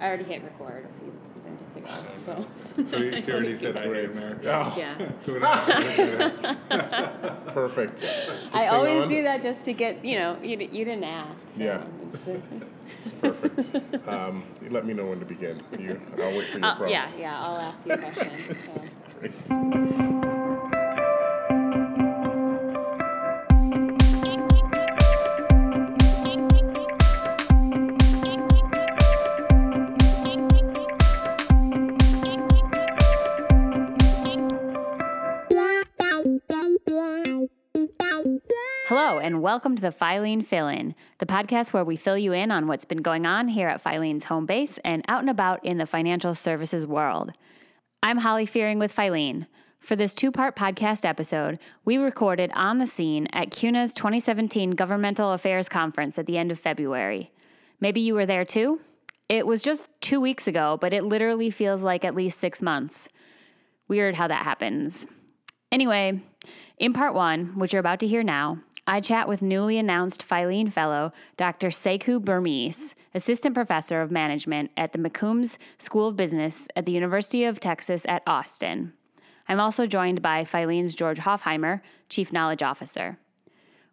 I already hit record a few minutes ago, so. So you, so you already said I hate Great. America. Oh, Yeah. So we're not perfect. Is this I always on? do that just to get, you know, you, you didn't ask. so Yeah. it's- It's perfect. Um, you let me know when to begin. You, I'll wait for your Uh, prompt. yeah, yeah, I'll ask you questions. This so. is great. And welcome to the Filene Fill In, the podcast where we fill you in on what's been going on here at Filene's home base and out and about in the financial services world. I'm Holly Fearing with Filene. For this two part podcast episode, we recorded on the scene at CUNA's 2017 Governmental Affairs Conference at the end of February. Maybe you were there too? It was just two weeks ago, but it literally feels like at least six months. Weird how that happens. Anyway, in part one, which you're about to hear now, I chat with newly announced Filene Fellow Dr. Sekou Bermiss, Assistant Professor of Management at the McCombs School of Business at the University of Texas at Austin. I'm also joined by Filene's George Hoffheimer, Chief Knowledge Officer.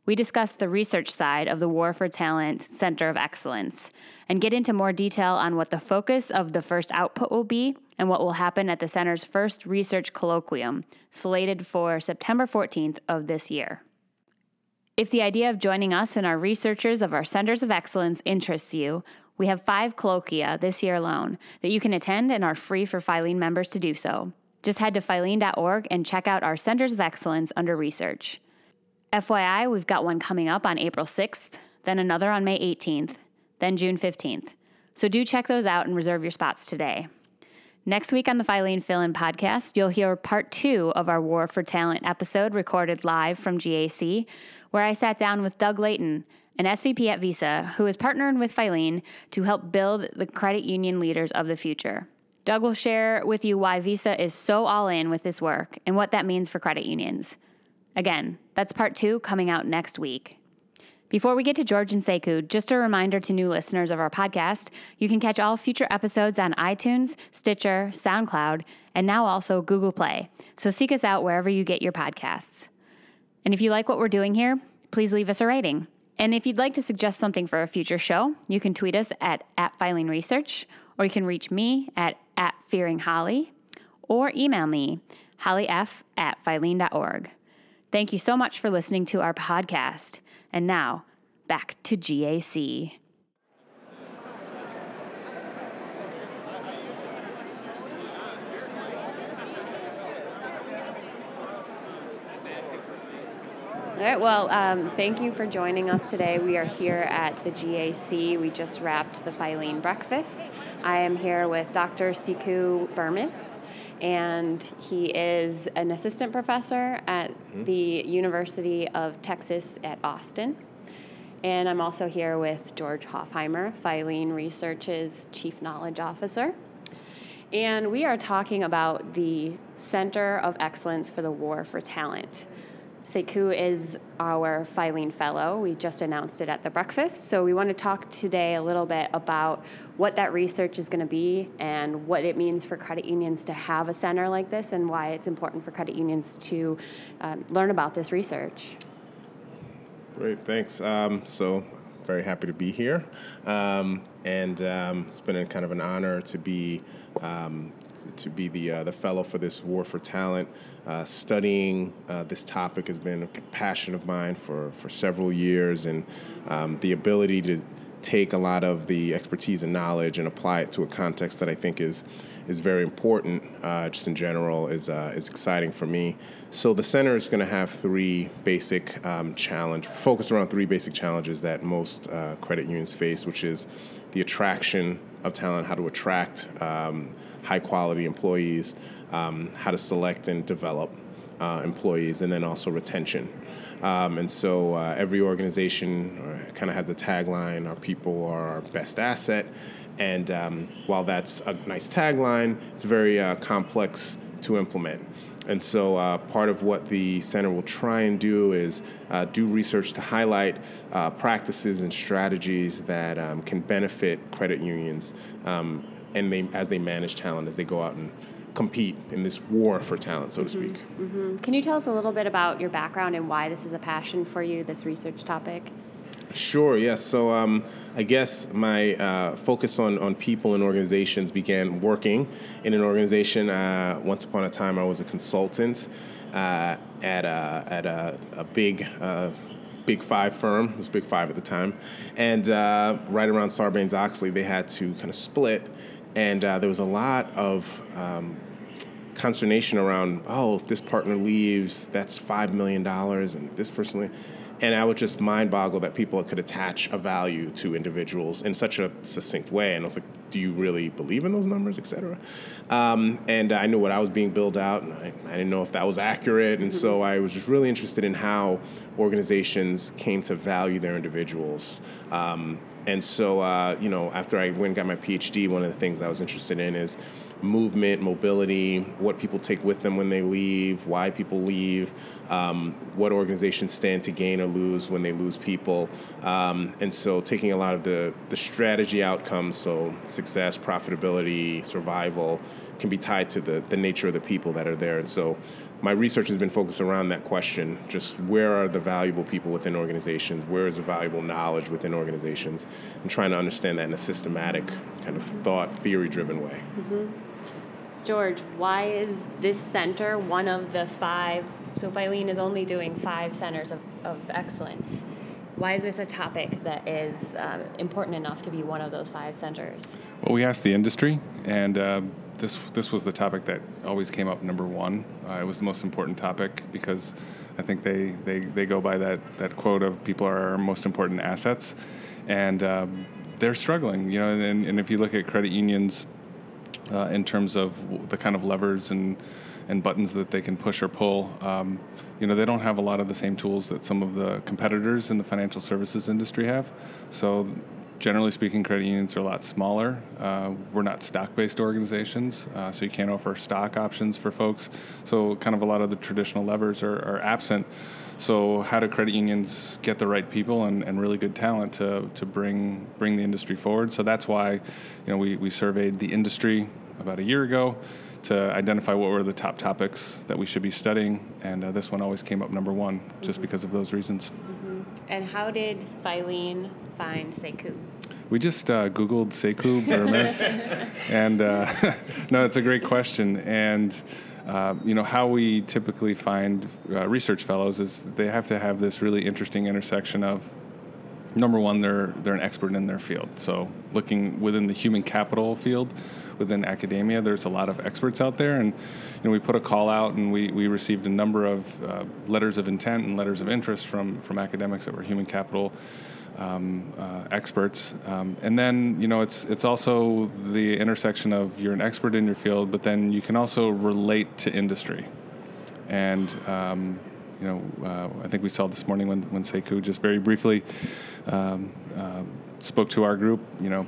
We discuss the research side of the War for Talent Center of Excellence and get into more detail on what the focus of the first output will be and what will happen at the center's first research colloquium, slated for September 14th of this year. If the idea of joining us and our researchers of our centers of excellence interests you, we have five colloquia this year alone that you can attend and are free for Filene members to do so. Just head to filene.org and check out our centers of excellence under research. FYI, we've got one coming up on April 6th, then another on May 18th, then June 15th. So do check those out and reserve your spots today. Next week on the Filene Fill In podcast, you'll hear part two of our War for Talent episode recorded live from GAC, where I sat down with Doug Layton, an SVP at Visa, who has partnered with Filene to help build the credit union leaders of the future. Doug will share with you why Visa is so all in with this work and what that means for credit unions. Again, that's part two coming out next week. Before we get to George and Sekou, just a reminder to new listeners of our podcast you can catch all future episodes on iTunes, Stitcher, SoundCloud, and now also Google Play. So seek us out wherever you get your podcasts. And if you like what we're doing here, please leave us a rating. And if you'd like to suggest something for a future show, you can tweet us at, at Filene Research, or you can reach me at, at Fearing Holly, or email me, hollyf at filene.org. Thank you so much for listening to our podcast. And now, back to GAC. All right, well, um, thank you for joining us today. We are here at the GAC. We just wrapped the Filene breakfast. I am here with Dr. Sekou Bermiss, and he is an assistant professor at mm-hmm. the University of Texas at Austin. And I'm also here with George Hoffheimer, Filene Research's Chief Knowledge Officer. And we are talking about the Center of Excellence for the War for Talent. Sekou is our Filene Fellow. We just announced it at the breakfast. So we want to talk today a little bit about what that research is going to be and what it means for credit unions to have a center like this and why it's important for credit unions to um, learn about this research. Great, thanks. Um, so, very happy to be here. Um, and um, it's been a kind of an honor to be um, to be the uh, the fellow for this War for Talent. Uh, studying uh, this topic has been a passion of mine for, for several years, and um, the ability to take a lot of the expertise and knowledge and apply it to a context that I think is is very important, uh, just in general, is uh, is exciting for me. So the center is going to have three basic um, challenge, focused around three basic challenges that most uh, credit unions face, which is the attraction of talent, how to attract um, high quality employees, um, how to select and develop uh, employees, and then also retention. Um, and so uh, every organization kind of has a tagline: "Our people are our best asset." And um, while that's a nice tagline, it's very uh, complex to implement. and so uh, part of what the center will try and do is uh, do research to highlight uh, practices and strategies that um, can benefit credit unions um, and they, as they manage talent, as they go out and compete in this war for talent, so to speak. Mm-hmm. Can you tell us a little bit about your background and why this is a passion for you, this research topic? Sure, yes. So um, I guess my uh, focus on, on people and organizations began working in an organization. Uh, once upon a time, I was a consultant uh, at, a, at a, a big uh, Big Five firm. It was Big Five at the time. And uh, right around Sarbanes Oxley, they had to kind of split. And uh, there was a lot of um, consternation around, oh, if this partner leaves, that's $5 million, and this person leaves and I was just mind boggled that people could attach a value to individuals in such a succinct way. And I was like, do you really believe in those numbers, et cetera? Um, and I knew what I was being billed out, and I, I didn't know if that was accurate. And so I was just really interested in how organizations came to value their individuals. Um, and so, uh, you know, after I went and got my PhD, one of the things I was interested in is movement, mobility, what people take with them when they leave, why people leave, um, what organizations stand to gain or lose when they lose people. Um, and so taking a lot of the, the strategy outcomes, so success, profitability, survival, can be tied to the, the nature of the people that are there. And so my research has been focused around that question just where are the valuable people within organizations where is the valuable knowledge within organizations and trying to understand that in a systematic kind of thought theory driven way mm-hmm. George, why is this center one of the five? So Filene is only doing five centers of, of excellence. Why is this a topic that is uh, important enough to be one of those five centers? Well, we asked the industry, and uh, this this was the topic that always came up number one. Uh, it was the most important topic because I think they, they, they go by that, that quote of people are our most important assets, and um, they're struggling. You know, and, and if you look at credit unions uh, in terms of the kind of levers and and buttons that they can push or pull. Um, you know, they don't have a lot of the same tools that some of the competitors in the financial services industry have. So, generally speaking, credit unions are a lot smaller. Uh, we're not stock-based organizations, uh, so you can't offer stock options for folks. So, kind of a lot of the traditional levers are, are absent. So, how do credit unions get the right people and, and really good talent to, to bring bring the industry forward? So that's why, you know, we, we surveyed the industry about a year ago to identify what were the top topics that we should be studying, and uh, this one always came up number one just mm-hmm. because of those reasons. Mm-hmm. And how did Filene find Sekou? We just uh, Googled Sekou Bermiss, and uh, no, it's a great question. And uh, you know how we typically find uh, research fellows is they have to have this really interesting intersection of number one they're they're an expert in their field. So looking within the human capital field within academia there's a lot of experts out there. And you know we put a call out and we, we received a number of uh, letters of intent and letters of interest from from academics that were human capital um, uh, experts. Um, and then, you know, it's it's also the intersection of you're an expert in your field, but then you can also relate to industry. And um, you know, uh, I think we saw this morning when when Sekou just very briefly um, uh, spoke to our group. You know,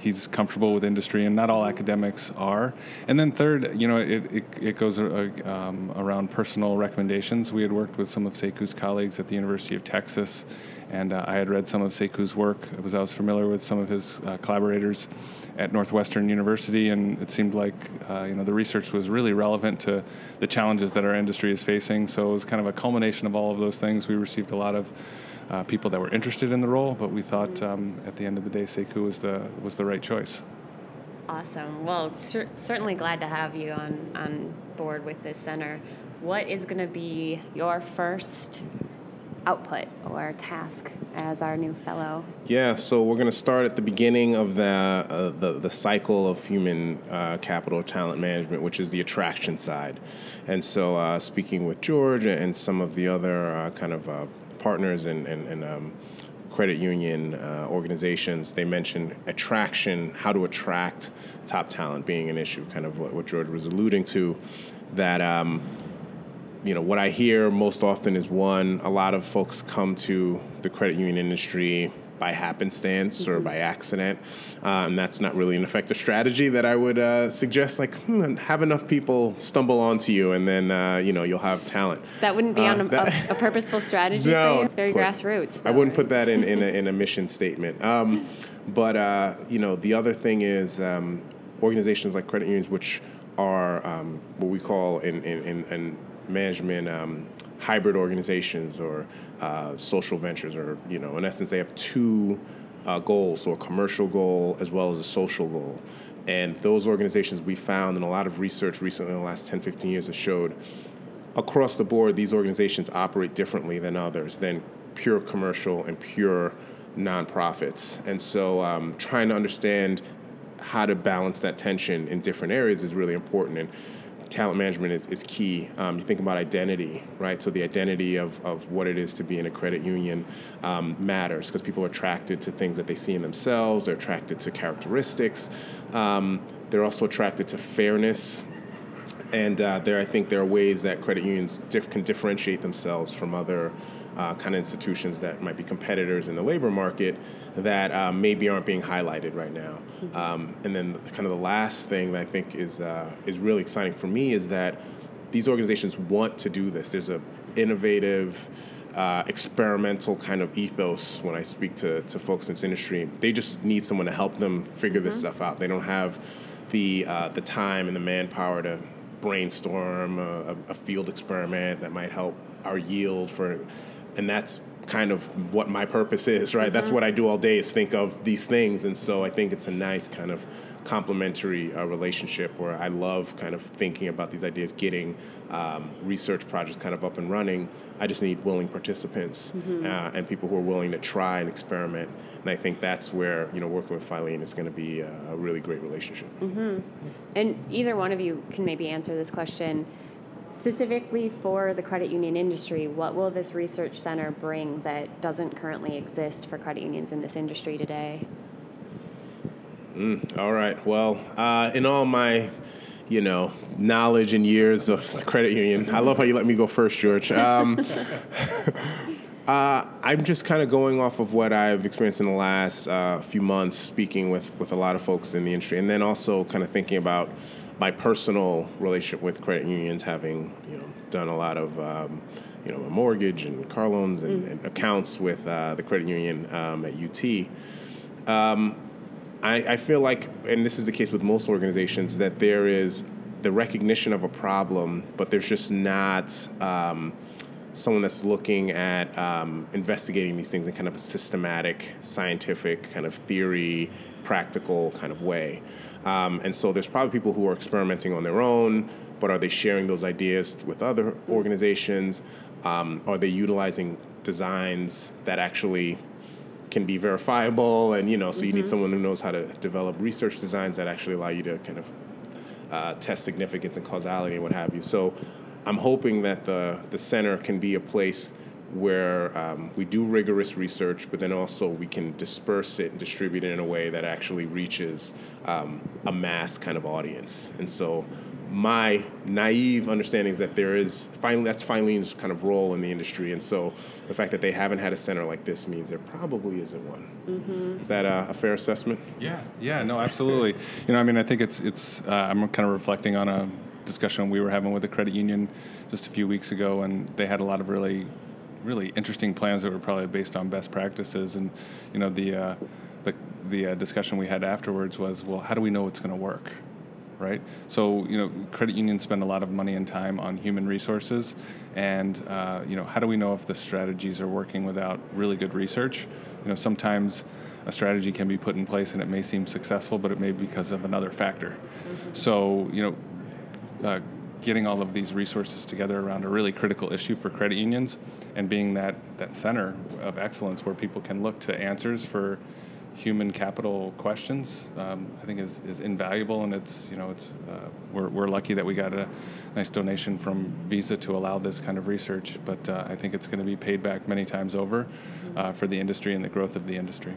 he's comfortable with industry, and not all academics are. And then third, you know, it, it, it goes uh, um, around personal recommendations. We had worked with some of Sekou's colleagues at the University of Texas and uh, I had read some of Sekou's work. I was, I was familiar with some of his uh, collaborators at Northwestern University, and it seemed like uh, you know the research was really relevant to the challenges that our industry is facing. So it was kind of a culmination of all of those things. We received a lot of uh, people that were interested in the role, but we thought um, at the end of the day, Sekou was the was the right choice. Awesome. Well, cer- certainly glad to have you on on board with this center. What is going to be your first output or task as our new fellow? Yeah, so we're going to start at the beginning of the uh, the, the, cycle of human uh, capital talent management, which is the attraction side. And so, uh, speaking with George and some of the other uh, kind of uh, partners and, and, and um, credit union uh, organizations, they mentioned attraction, how to attract top talent being an issue, kind of what, what George was alluding to. That um, you know, what I hear most often is one, a lot of folks come to the credit union industry by happenstance or by accident. Uh, and that's not really an effective strategy that I would uh, suggest. Like, hmm, have enough people stumble onto you, and then uh, you know you'll have talent. That wouldn't be Uh, on a, that- a, a purposeful strategy No. It's very put- grassroots. I wouldn't put that in, in, a, in a mission statement. Um, but uh, you know, the other thing is um, organizations like credit unions, which are um, what we call in in, in, in management um, hybrid organizations or uh, social ventures, or you know, in essence, they have two uh, goals: so a commercial goal as well as a social goal. And those organizations we found in a lot of research recently in the last 10, 15 years has showed across the board, these organizations operate differently than others, than pure commercial and pure nonprofits. And so, um, trying to understand how to balance that tension in different areas is really important. And talent management is, is key. Um, you think about identity, right? So, the identity of, of what it is to be in a credit union um, matters because people are attracted to things that they see in themselves, they're attracted to characteristics, um, they're also attracted to fairness and uh, there, I think there are ways that credit unions dif- can differentiate themselves from other uh, kind of institutions that might be competitors in the labor market that uh, maybe aren't being highlighted right now. Um, and then, kind of the last thing that I think is uh, is really exciting for me is that these organizations want to do this. There's a innovative. Uh, experimental kind of ethos when I speak to, to folks in this industry. They just need someone to help them figure this stuff out. They don't have the uh, the time and the manpower to brainstorm a, a field experiment that might help our yield for, and that's kind of what my purpose is, right? That's what I do all day is think of these things, and so I think it's a nice kind of complementary uh, relationship where I love kind of thinking about these ideas, getting um, research projects kind of up and running. I just need willing participants uh, and people who are willing to try and experiment. And I think that's where you know working with Filene is going to be a, a really great relationship. And either one of you can maybe answer this question. Specifically for the credit union industry, what will this research center bring that doesn't currently exist for credit unions in this industry today? All right. Well, uh, in all my, you know, knowledge and years of credit union, I love how you let me go first, George. Um, uh, I'm just kind of going off of what I've experienced in the last uh, few months, speaking with with a lot of folks in the industry, and then also kind of thinking about my personal relationship with credit unions, having you know done a lot of. Um, you know, a mortgage and car loans and, and accounts with uh, the credit union um, at UT. I, I feel like, and this is the case with most organizations, that there is the recognition of a problem, but there's just not um, someone that's looking at um, investigating these things in kind of a systematic, scientific, kind of theory, practical kind of way. Um, and so there's probably people who are experimenting on their own, but are they sharing those ideas with other organizations? Um, are they utilizing designs that actually can be verifiable? And you know so you need someone who knows how to develop research designs that actually allow you to kind of uh, test significance and causality and what have you. So i'm hoping that the the center can be a place where um, we do rigorous research but then also we can disperse it and distribute it in a way that actually reaches um, a mass kind of audience and so my naive understanding is that there is finally that's Filene's kind of role in the industry, and so the fact that they haven't had a center like this means there probably isn't one. Is that a, a fair assessment? Yeah, yeah, no, absolutely. you know, I mean, I think it's it's. Uh, I'm kind of reflecting on a discussion we were having with the credit union just a few weeks ago, and they had a lot of really, really interesting plans that were probably based on best practices. And you know, the uh, the the uh, discussion we had afterwards was, well, how do we know it's going to work? right? So you know, credit unions spend a lot of money and time on human resources, and uh, you know, how do we know if the strategies are working without really good research? You know, sometimes a strategy can be put in place and it may seem successful, but it may be because of another factor. So you know, uh, getting all of these resources together around a really critical issue for credit unions, and being that that center of excellence where people can look to answers for human capital questions, um, I think is, is invaluable, and it's you know it's uh, we're, we're lucky that we got a nice donation from Visa to allow this kind of research, but uh, I think it's going to be paid back many times over uh, for the industry and the growth of the industry.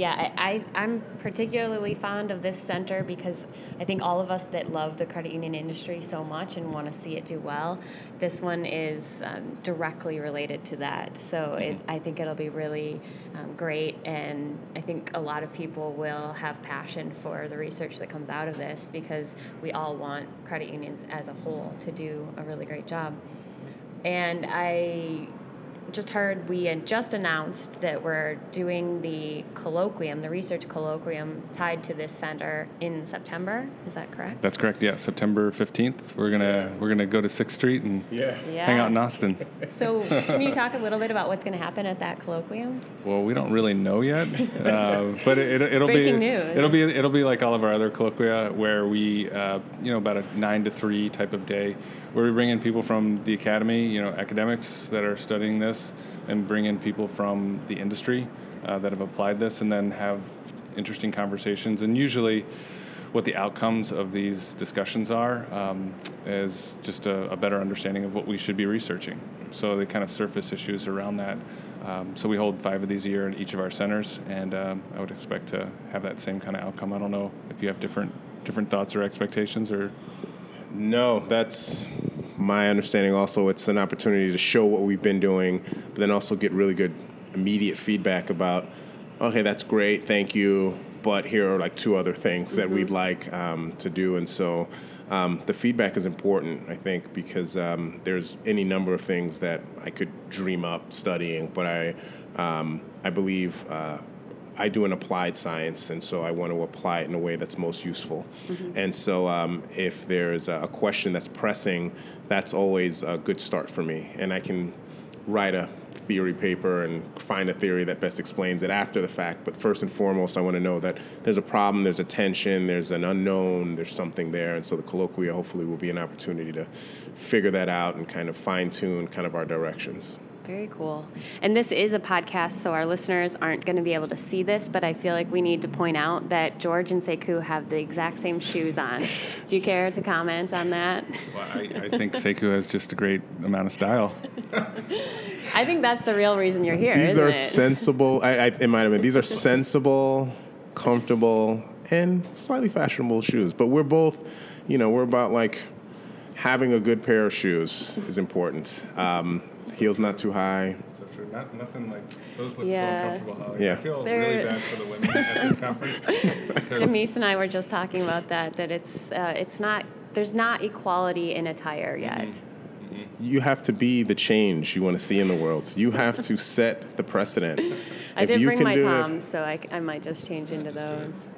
Yeah, I, I, am particularly fond of this center because I think all of us that love the credit union industry so much and want to see it do well, this one is um, directly related to that. So it, I think it'll be really um, great, and I think a lot of people will have passion for the research that comes out of this because we all want credit unions as a whole to do a really great job. And I just heard we had just announced that we're doing the colloquium, the research colloquium tied to this center in September. Is that correct? That's correct. Yeah, September fifteenth. We're gonna we're gonna go to Sixth Street and Yeah. Yeah. hang out in Austin. So, can you talk a little bit about what's going to happen at that colloquium? Well, we don't really know yet, uh, but it, it, will be breaking news. it'll be it'll be like all of our other colloquia, where we uh, you know about a nine to three type of day, where we bring in people from the academy, you know, academics that are studying this, and bring in people from the industry uh, that have applied this, and then have interesting conversations. And usually, what the outcomes of these discussions are um, is just a, a better understanding of what we should be researching. So they kind of surface issues around that. Um, so we hold five of these a year in each of our centers, and um, I would expect to have that same kind of outcome. I don't know if you have different different thoughts or expectations, or No, that's my understanding. Also, it's an opportunity to show what we've been doing, but then also get really good immediate feedback about, okay, that's great, thank you, but here are like two other things that we'd like um, to do. And so um, the feedback is important, I think, because um, there's any number of things that I could dream up studying, but I, um, I believe. Uh, I do an applied science, and so I want to apply it in a way that's most useful. And so, um, if there's a question that's pressing, that's always a good start for me. And I can write a theory paper and find a theory that best explains it after the fact. But first and foremost, I want to know that there's a problem, there's a tension, there's an unknown, there's something there. And so, the colloquia hopefully will be an opportunity to figure that out and kind of fine tune kind of our directions. Very cool. And this is a podcast, so our listeners aren't going to be able to see this, but I feel like we need to point out that George and Sekou have the exact same shoes on. Do you care to comment on that? well, I, I think Sekou has just a great amount of style. I think that's the real reason you're here. These isn't are it? sensible. I, I, it might have been. These are sensible, comfortable, and slightly fashionable shoes. But we're both, you know, we're about like having a good pair of shoes is important. Um, heels not too high. So true. Not, nothing like those look Yeah. so uncomfortable, Holly. Yeah. I feel They're- really bad for the women at this conference. because- Janice and I were just talking about that. That it's uh, it's not there's not equality in attire yet. You have to be the change you want to see in the world. You have to set the precedent. I If did you bring can my do it- toms, so I, c- I might just change into those.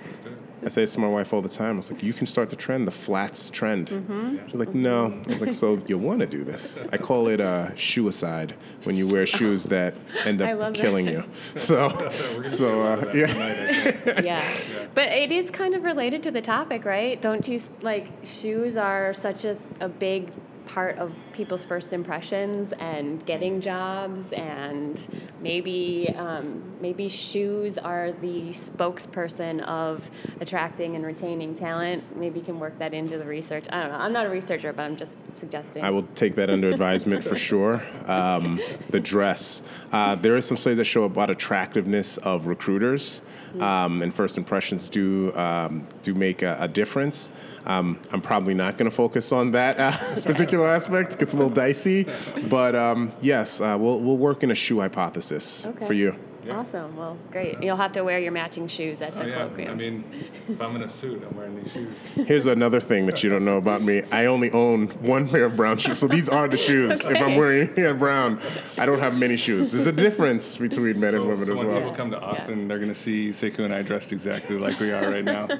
I say this to my wife all the time. I was like, you can start the trend, the flats trend. Mm-hmm. She's like, no. I was like, so you want to do this? I call it uh, shoeicide when you wear shoes that end up killing that. you. So, so uh, yeah. yeah. But it is kind of related to the topic, right? Don't you like shoes are such a, a big part of people's first impressions and getting jobs and maybe um, maybe shoes are the spokesperson of attracting and retaining talent maybe you can work that into the research i don't know i'm not a researcher but i'm just suggesting I will take that under advisement for sure. Um, the dress. Uh, there is some studies that show about attractiveness of recruiters, um, and first impressions do um, do make a, a difference. Um, I'm probably not going to focus on that uh, particular aspect. It gets a little dicey, but um, yes, uh, we'll we'll work in a shoe hypothesis Okay. for you. Awesome well great you'll have to wear your matching shoes at oh, the Oh, yeah. colloquium I mean, if I'm in a suit, I'm wearing these shoes. Here's another thing that you don't know about me. I only own one pair of brown shoes, so these are the shoes. If I'm wearing yeah, brown, I don't have many shoes. There's a difference between men and women so as when well. people come to Austin, they're going to see Sekou and I dressed exactly like we are right now.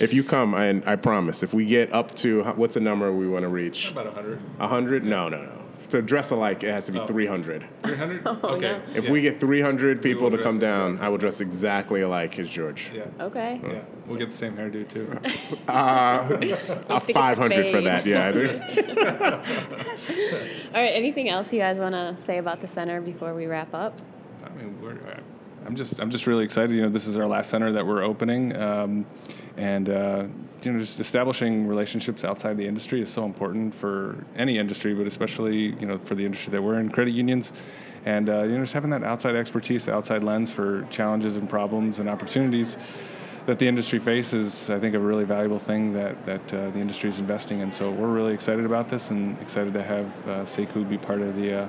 If you come, and I promise, if we get up to what's a number we want to reach? About 100. hundred? No, no, no. To dress alike, it has to be Oh. three hundred. 300? Oh, okay. If yeah. we get three hundred people to come down, exactly. I will dress exactly alike as George. Yeah. okay Yeah. We'll get the same hairdo too. Uh, five hundred for that. Yeah. All right anything else you guys want to say about the center before we wrap up I mean, we're, I'm just I'm just really excited. You know, this is our last center that we're opening, um, and uh, you know, just establishing relationships outside the industry is so important for any industry, but especially you know for the industry that we're in, credit unions, and uh, you know, just having that outside expertise, outside lens for challenges and problems and opportunities that the industry faces, I think, a really valuable thing that that uh, the industry is investing in. So we're really excited about this and excited to have uh, Sekou be part of the uh,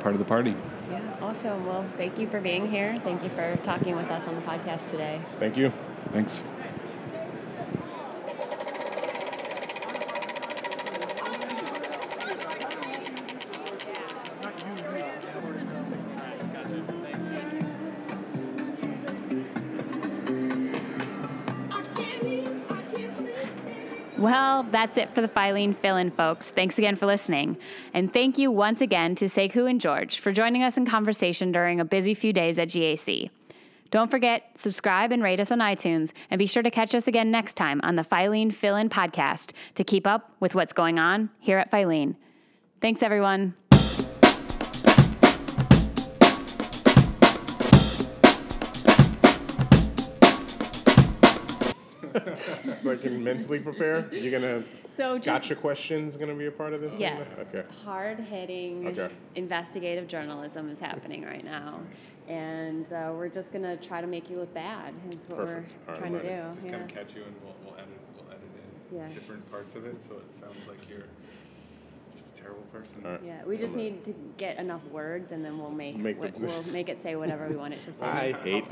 part of the party. Yeah, awesome. Well, thank you for being here. Thank you for talking with us on the podcast today. Thank you. Thanks. Well, that's it for the Filene fill in, folks. Thanks again for listening. And thank you once again to Sekou and George for joining us in conversation during a busy few days at GAC. Don't forget, subscribe and rate us on iTunes, and be sure to catch us again next time on the Filene Fill In podcast to keep up with what's going on here at Filene. Thanks, everyone. So I can mentally prepare. You're gonna So just gotcha questions gonna be a part of this. thing? Yes. Okay. Hard hitting Okay. investigative journalism is happening right now. And uh, we're just going to try to make you look bad, is what Perfect. we're All right, trying to ready. do. Just yeah. kind of catch you, and we'll, we'll edit we'll edit in Yeah. different parts of it, so it sounds like you're just a terrible person. All right. yeah, we just need to get enough words and then we'll make, Make the- what- we'll make it say whatever we want it to say. I hate.